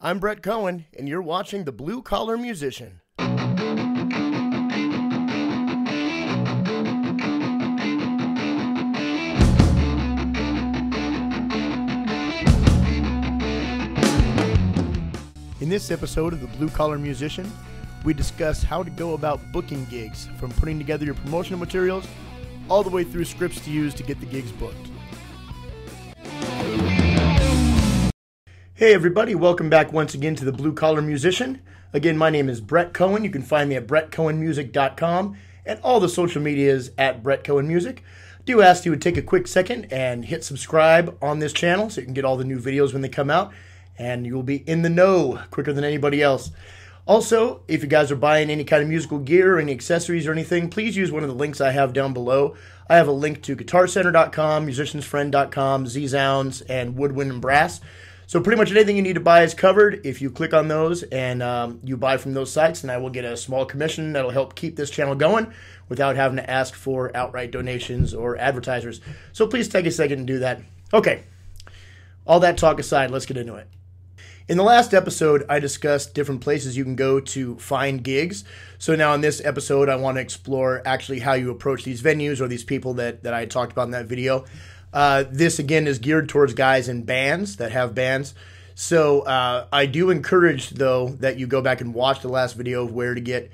I'm Brett Cohen, and you're watching The Blue Collar Musician. In this episode of The Blue Collar Musician, we discuss how to go about booking gigs, from putting together your promotional materials all the way through scripts to use to get the gigs booked. Hey, everybody, welcome back once again to the Blue Collar Musician. Again, my name is Brett Cohen. You can find me at brettcohenmusic.com and all the social medias at Brett Cohen Music. Do ask you would take a quick second and hit subscribe on this channel so you can get all the new videos when they come out and you'll be in the know quicker than anybody else. Also, if you guys are buying any kind of musical gear or any accessories or anything, please use one of the links I have down below. I have a link to guitarcenter.com, musiciansfriend.com, zZounds, and Woodwind and Brass. So pretty much anything you need to buy is covered. If you click on those and um, you buy from those sites, then I will get a small commission that'll help keep this channel going without having to ask for outright donations or advertisers. So please take a second and do that. Okay, all that talk aside, let's get into it. In the last episode, I discussed different places you can go to find gigs. So now in this episode, I want to explore actually how you approach these venues or these people that, that I talked about in that video. Uh, this again is geared towards guys in bands that have bands. So uh, I do encourage though that you go back and watch the last video of where to get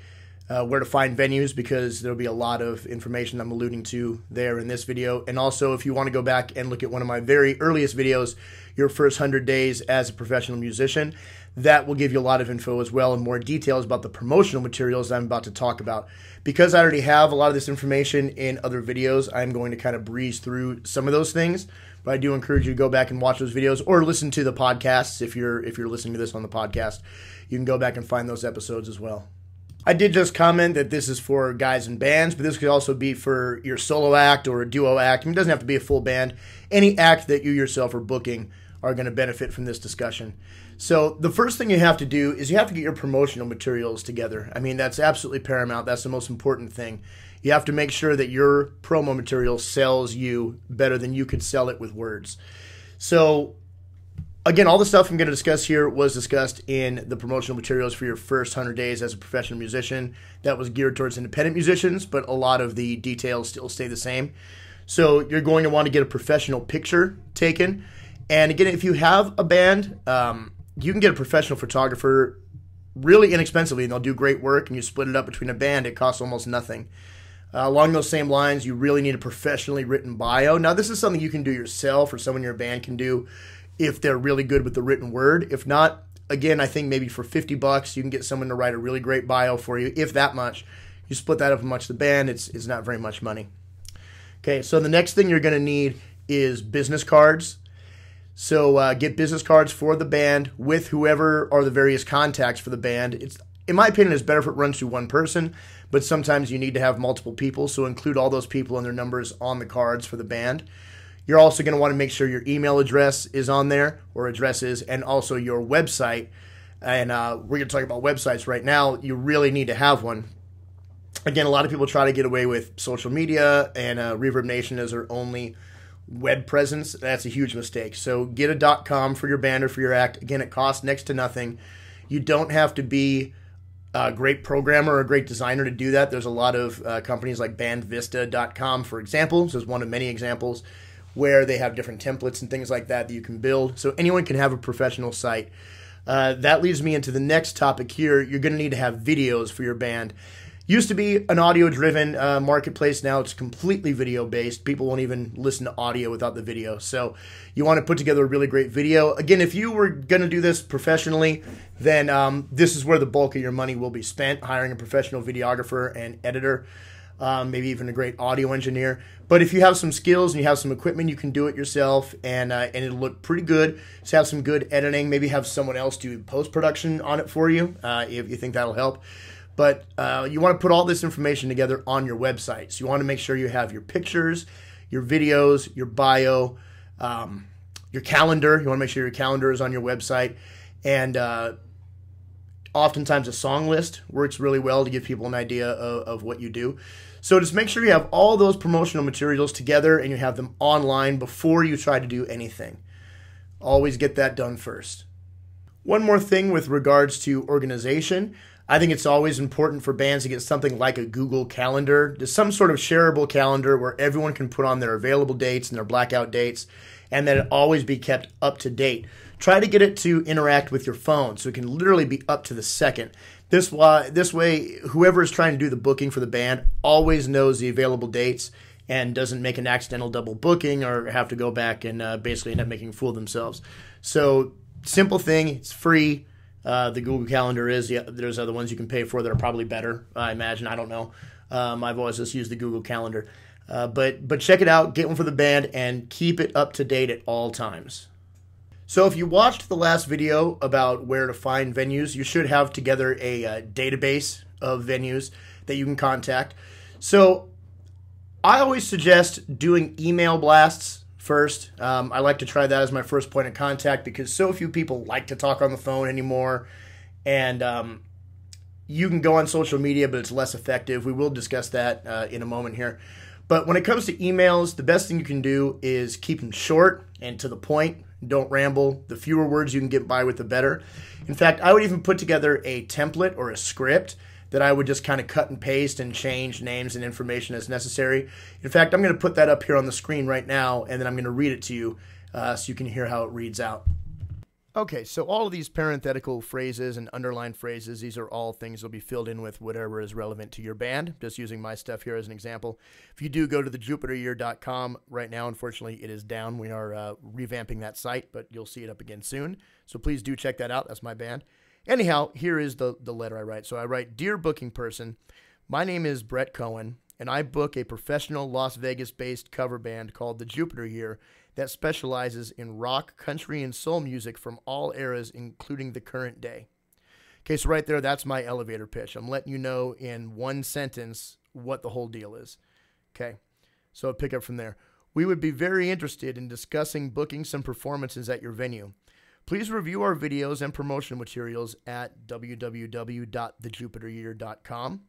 uh, where to find venues because there'll be a lot of information I'm alluding to there in this video. And also, if you want to go back and look at one of my very earliest videos, your first 100 days as a professional musician, that will give you a lot of info as well and more details about the promotional materials I'm about to talk about. Because I already have a lot of this information in other videos, I'm going to kind of breeze through some of those things. But I do encourage you to go back and watch those videos or listen to the podcasts if you're if you're listening to this on the podcast. You can go back and find those episodes as well. I did just comment that this is for guys and bands, but this could also be for your solo act or a duo act. I mean, it doesn't have to be a full band. Any act that you yourself are booking are going to benefit from this discussion. So, the first thing you have to do is you have to get your promotional materials together. I mean, that's absolutely paramount. That's the most important thing. You have to make sure that your promo material sells you better than you could sell it with words. So, again, all the stuff I'm going to discuss here was discussed in the promotional materials for your first 100 days as a professional musician. That was geared towards independent musicians, but a lot of the details still stay the same. So you're going to want to get a professional picture taken. And again, if you have a band, um, you can get a professional photographer really inexpensively, and they'll do great work. And you split it up between a band, it costs almost nothing. Uh, along those same lines, you really need a professionally written bio. Now, this is something you can do yourself, or someone in your band can do if they're really good with the written word. If not, again, I think maybe for 50 bucks, you can get someone to write a really great bio for you, if that much. You split that up amongst the band, it's, it's not very much money. Okay, so the next thing you're going to need is business cards. So uh, get business cards for the band with whoever are the various contacts for the band. It's in my opinion, it's better if it runs through one person, but sometimes you need to have multiple people. So include all those people and their numbers on the cards for the band. You're also going to want to make sure your email address is on there or addresses, and also your website. And uh, we're going to talk about websites right now. You really need to have one. Again, a lot of people try to get away with social media, and uh, Reverb Nation is their only web presence. That's a huge mistake. So get a .com for your band or for your act. Again, it costs next to nothing. You don't have to be a great programmer or a great designer to do that. There's a lot of uh, companies like bandvista.com, for example. This is one of many examples where they have different templates and things like that that you can build. So anyone can have a professional site. Uh, that leads me into the next topic here. You're going to need to have videos for your band. Used to be an audio driven uh, marketplace. Now it's completely video based. People won't even listen to audio without the video. So you want to put together a really great video. Again, if you were going to do this professionally, then um, this is where the bulk of your money will be spent hiring a professional videographer and editor um, maybe even a great audio engineer. But if you have some skills and you have some equipment, you can do it yourself, and uh, and it'll look pretty good. Just have some good editing. Maybe have someone else do post production on it for you uh, if you think that'll help. But uh, you want to put all this information together on your website. So you want to make sure you have your pictures, your videos, your bio, um, your calendar. You want to make sure your calendar is on your website, and uh, oftentimes a song list works really well to give people an idea of, of what you do. So just make sure you have all those promotional materials together and you have them online before you try to do anything. Always get that done first. One more thing with regards to organization. I think it's always important for bands to get something like a Google Calendar, just some sort of shareable calendar where everyone can put on their available dates and their blackout dates, and that it always be kept up to date. Try to get it to interact with your phone so it can literally be up to the second. This why this way, whoever is trying to do the booking for the band always knows the available dates and doesn't make an accidental double booking or have to go back and uh, basically end up making a fool of themselves. So simple thing, it's free uh, the Google Calendar is. Yeah, there's other ones you can pay for that are probably better. I imagine. I don't know. Um, I've always just used the Google Calendar, uh, but but check it out. Get one for the band and keep it up to date at all times. So if you watched the last video about where to find venues, you should have together a uh, database of venues that you can contact. So I always suggest doing email blasts first. Um, I like to try that as my first point of contact because so few people like to talk on the phone anymore. And um, you can go on social media, but it's less effective. We will discuss that uh, in a moment here. But when it comes to emails, the best thing you can do is keep them short and to the point. Don't ramble. The fewer words you can get by with, the better. In fact, I would even put together a template or a script that I would just kind of cut and paste and change names and information as necessary. In fact, I'm going to put that up here on the screen right now, and then I'm going to read it to you uh, so you can hear how it reads out. Okay, so all of these parenthetical phrases and underlined phrases, these are all things that will be filled in with whatever is relevant to your band. Just using my stuff here as an example. If you do go to the thejupiteryear.com right now, unfortunately it is down. We are uh, revamping that site, but you'll see it up again soon. So please do check that out. That's my band. Anyhow, here is the, the letter I write. So I write Dear booking person, my name is Brett Cohen, and I book a professional Las Vegas based cover band called the Jupiter Year that specializes in rock, country, and soul music from all eras, including the current day. Okay, so right there, that's my elevator pitch. I'm letting you know in one sentence what the whole deal is. Okay, so I'll pick up from there. We would be very interested in discussing booking some performances at your venue. Please review our videos and promotion materials at www.thejupiteryear.com.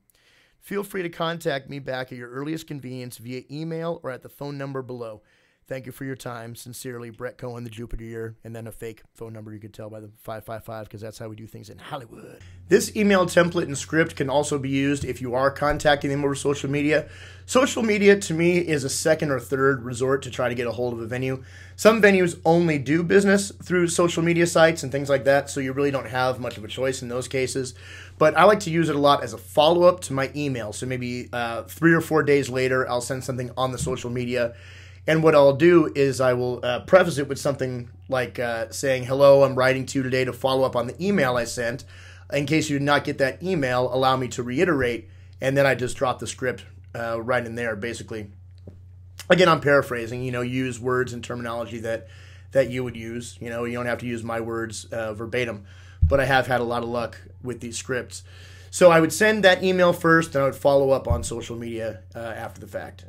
Feel free to contact me back at your earliest convenience via email or at the phone number below. Thank you for your time. Sincerely, Brett Cohen, the Jupiter Year, and then a fake phone number you could tell by the 555 because that's how we do things in Hollywood. This email template and script can also be used if you are contacting them over social media. Social media to me is a second or third resort to try to get a hold of a venue. Some venues only do business through social media sites and things like that, so you really don't have much of a choice in those cases. But I like to use it a lot as a follow up to my email. So maybe uh, three or four days later, I'll send something on the social media and what I'll do is I will uh, preface it with something like uh, saying, Hello, I'm writing to you today to follow up on the email I sent. In case you did not get that email, allow me to reiterate. And then I just drop the script uh, right in there, basically. Again, I'm paraphrasing, you know, use words and terminology that, that you would use. You know, you don't have to use my words uh, verbatim, but I have had a lot of luck with these scripts. So I would send that email first, and I would follow up on social media uh, after the fact.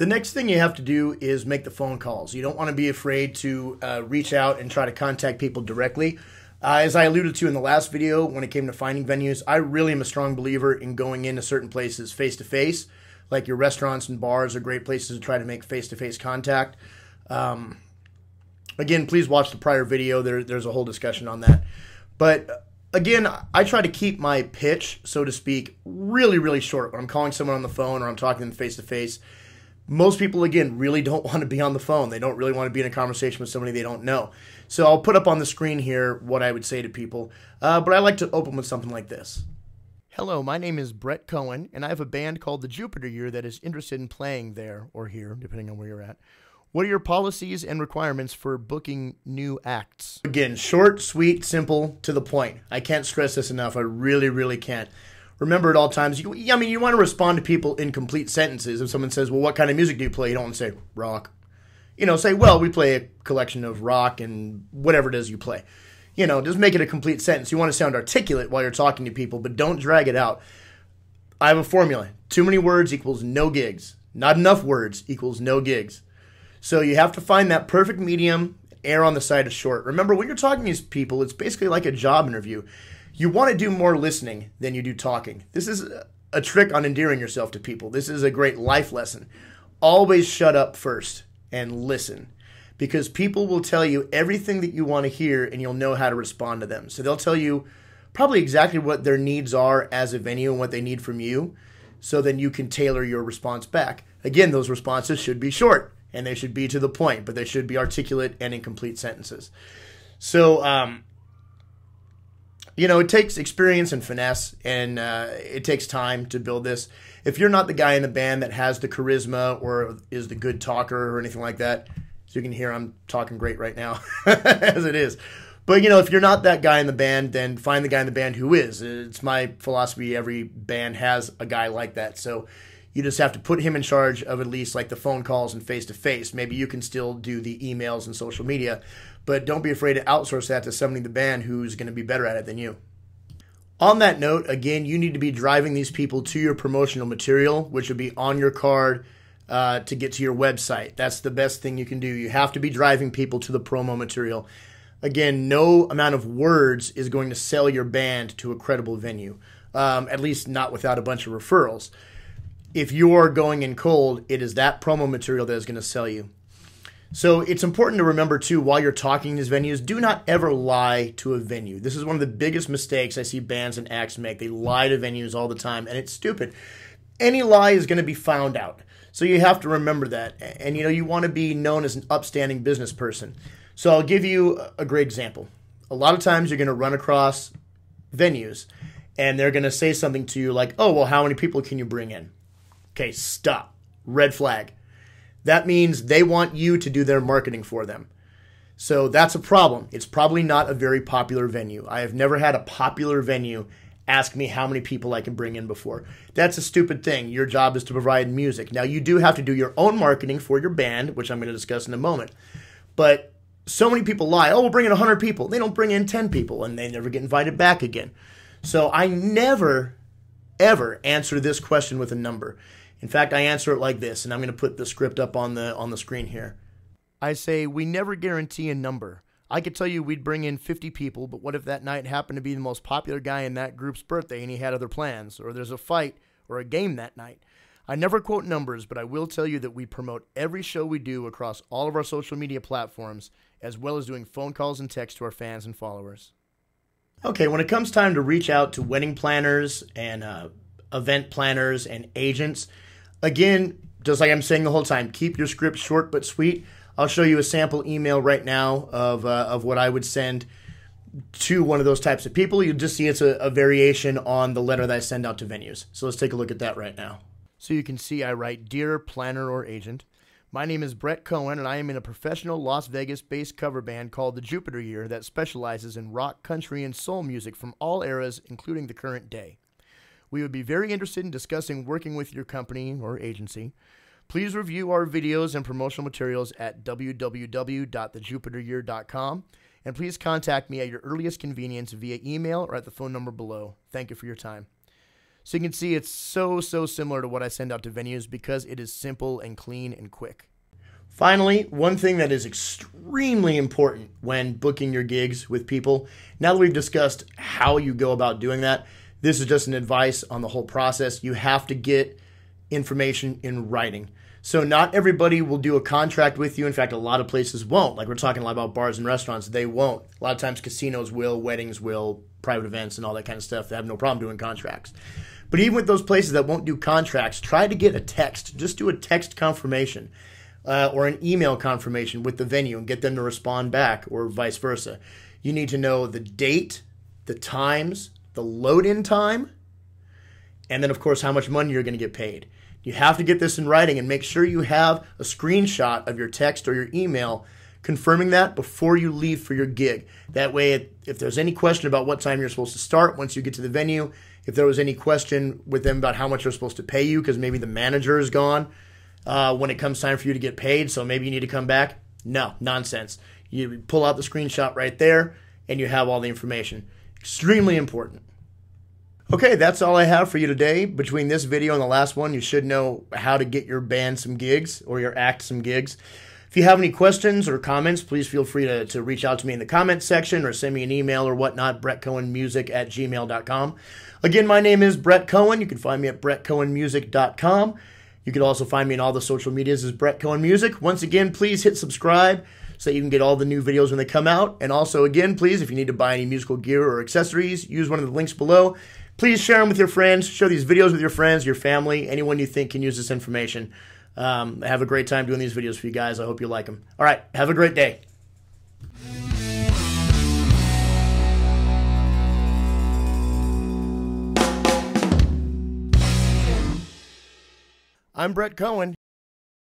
The next thing you have to do is make the phone calls. You don't want to be afraid to uh, reach out and try to contact people directly. Uh, as I alluded to in the last video, when it came to finding venues, I really am a strong believer in going into certain places face to face. Like your restaurants and bars are great places to try to make face to face contact. Um, again, please watch the prior video. There, there's a whole discussion on that. But again, I try to keep my pitch, so to speak, really, really short when I'm calling someone on the phone or I'm talking to them face to face most people again really don't want to be on the phone. They don't really want to be in a conversation with somebody they don't know. So i'll put up on the screen here what i would say to people. Uh, but i like to open with something like this. Hello my name is brett cohen and i have a band called the jupiter year that is interested in playing there or here depending on where you're at. What are your policies and requirements for booking new acts? Again short sweet simple to the point. I can't stress this enough. I really really can't remember at all times. You, I mean, you want to respond to people in complete sentences. If someone says, "Well, what kind of music do you play?" You don't want to say rock. You know, say, "Well, we play a collection of rock and whatever it is you play." You know, just make it a complete sentence. You want to sound articulate while you're talking to people, but don't drag it out. I have a formula: too many words equals no gigs. Not enough words equals no gigs. So you have to find that perfect medium. Err on the side of short. Remember, when you're talking to these people, it's basically like a job interview you want to do more listening than you do talking. This is a trick on endearing yourself to people. This is a great life lesson. Always shut up first and listen. because people will tell you everything that you want to hear and you'll know how to respond to them. So they'll tell you probably exactly what their needs are as a venue and what they need from you. So then you can tailor your response back. Again, those responses should be short and they should be to the point, but they should be articulate and in complete sentences. So, um, you know, it takes experience and finesse, and uh, it takes time to build this. If you're not the guy in the band that has the charisma or is the good talker or anything like that, so you can hear, I'm talking great right now, as it is. But you know, if you're not that guy in the band, then find the guy in the band who is. It's my philosophy. Every band has a guy like that. So you just have to put him in charge of at least like the phone calls and face to face. Maybe you can still do the emails and social media, but don't be afraid to outsource that to somebody in the band who's going to be better at it than you. On that note, again, you need to be driving these people to your promotional material, which will be on your card uh, to get to your website. That's the best thing you can do. You have to be driving people to the promo material. Again, no amount of words is going to sell your band to a credible venue, um, at least not without a bunch of referrals. If you're going in cold, it is that promo material that is going to sell you. So it's important to remember too while you're talking these venues, do not ever lie to a venue. This is one of the biggest mistakes I see bands and acts make. They lie to venues all the time, and it's stupid. Any lie is going to be found out. So you have to remember that. And you know, you want to be known as an upstanding business person. So I'll give you a great example. A lot of times you're going to run across venues and they're going to say something to you like, "Oh, well, how many people can you bring in?" Okay, stop. Red flag that means they want you to do their marketing for them. So that's a problem. It's probably not a very popular venue. I have never had a popular venue ask me how many people I can bring in before. That's a stupid thing. Your job is to provide music. Now, you do have to do your own marketing for your band, which I'm going to discuss in a moment. But so many people lie. Oh, we'll bring in 100 people. They don't bring in 10 people, and they never get invited back again. So I never, ever answer this question with a number. In fact, I answer it like this, and I'm going to put the script up on the on the screen here. I say we never guarantee a number. I could tell you we'd bring in 50 people, but what if that night happened to be the most popular guy in that group's birthday and he had other plans, or there's a fight or a game that night? I never quote numbers, but I will tell you that we promote every show we do across all of our social media platforms, as well as doing phone calls and texts to our fans and followers. Okay, when it comes time to reach out to wedding planners and uh, event planners and agents, Again, just like I'm saying the whole time, keep your script short but sweet. I'll show you a sample email right now of, uh, of what I would send to one of those types of people. You'll just see it's a, a variation on the letter that I send out to venues. So let's take a look at that right now. So you can see I write Dear Planner or Agent. My name is Brett Cohen, and I am in a professional Las Vegas based cover band called the Jupiter Year that specializes in rock, country, and soul music from all eras, including the current day. We would be very interested in discussing working with your company or agency. Please review our videos and promotional materials at www.thejupiteryear.com and please contact me at your earliest convenience via email or at the phone number below. Thank you for your time. So you can see it's so, so similar to what I send out to venues because it is simple and clean and quick. Finally, one thing that is extremely important when booking your gigs with people, now that we've discussed how you go about doing that, this is just an advice on the whole process. You have to get information in writing. So not everybody will do a contract with you. In fact, a lot of places won't. Like we're talking a lot about bars and restaurants, they won't. A lot of times casinos will, weddings will, private events and all that kind of stuff. They have no problem doing contracts. But even with those places that won't do contracts, try to get a text. Just do a text confirmation uh, or an email confirmation with the venue and get them to respond back or vice versa. You need to know the date, the times, the load in time, and then, of course, how much money you're going to get paid. You have to get this in writing and make sure you have a screenshot of your text or your email confirming that before you leave for your gig. That way, if there's any question about what time you're supposed to start once you get to the venue, if there was any question with them about how much they're supposed to pay you because maybe the manager is gone uh, when it comes time for you to get paid, so maybe you need to come back. No, nonsense. You pull out the screenshot right there and you have all the information. Extremely important. Okay, that's all I have for you today. Between this video and the last one, you should know how to get your band some gigs or your act some gigs. If you have any questions or comments, please feel free to, to reach out to me in the comments section or send me an email or whatnot, brettcohenmusic at gmail.com. Again, my name is Brett Cohen. You can find me at brettcohenmusic.com. You can also find me in all the social medias as Brett Cohen Music. Once again, please hit subscribe so that you can get all the new videos when they come out. And also, again, please, if you need to buy any musical gear or accessories, use one of the links below. Please share them with your friends. Share these videos with your friends, your family, anyone you think can use this information. Um, have a great time doing these videos for you guys. I hope you like them. All right, have a great day. I'm Brett Cohen.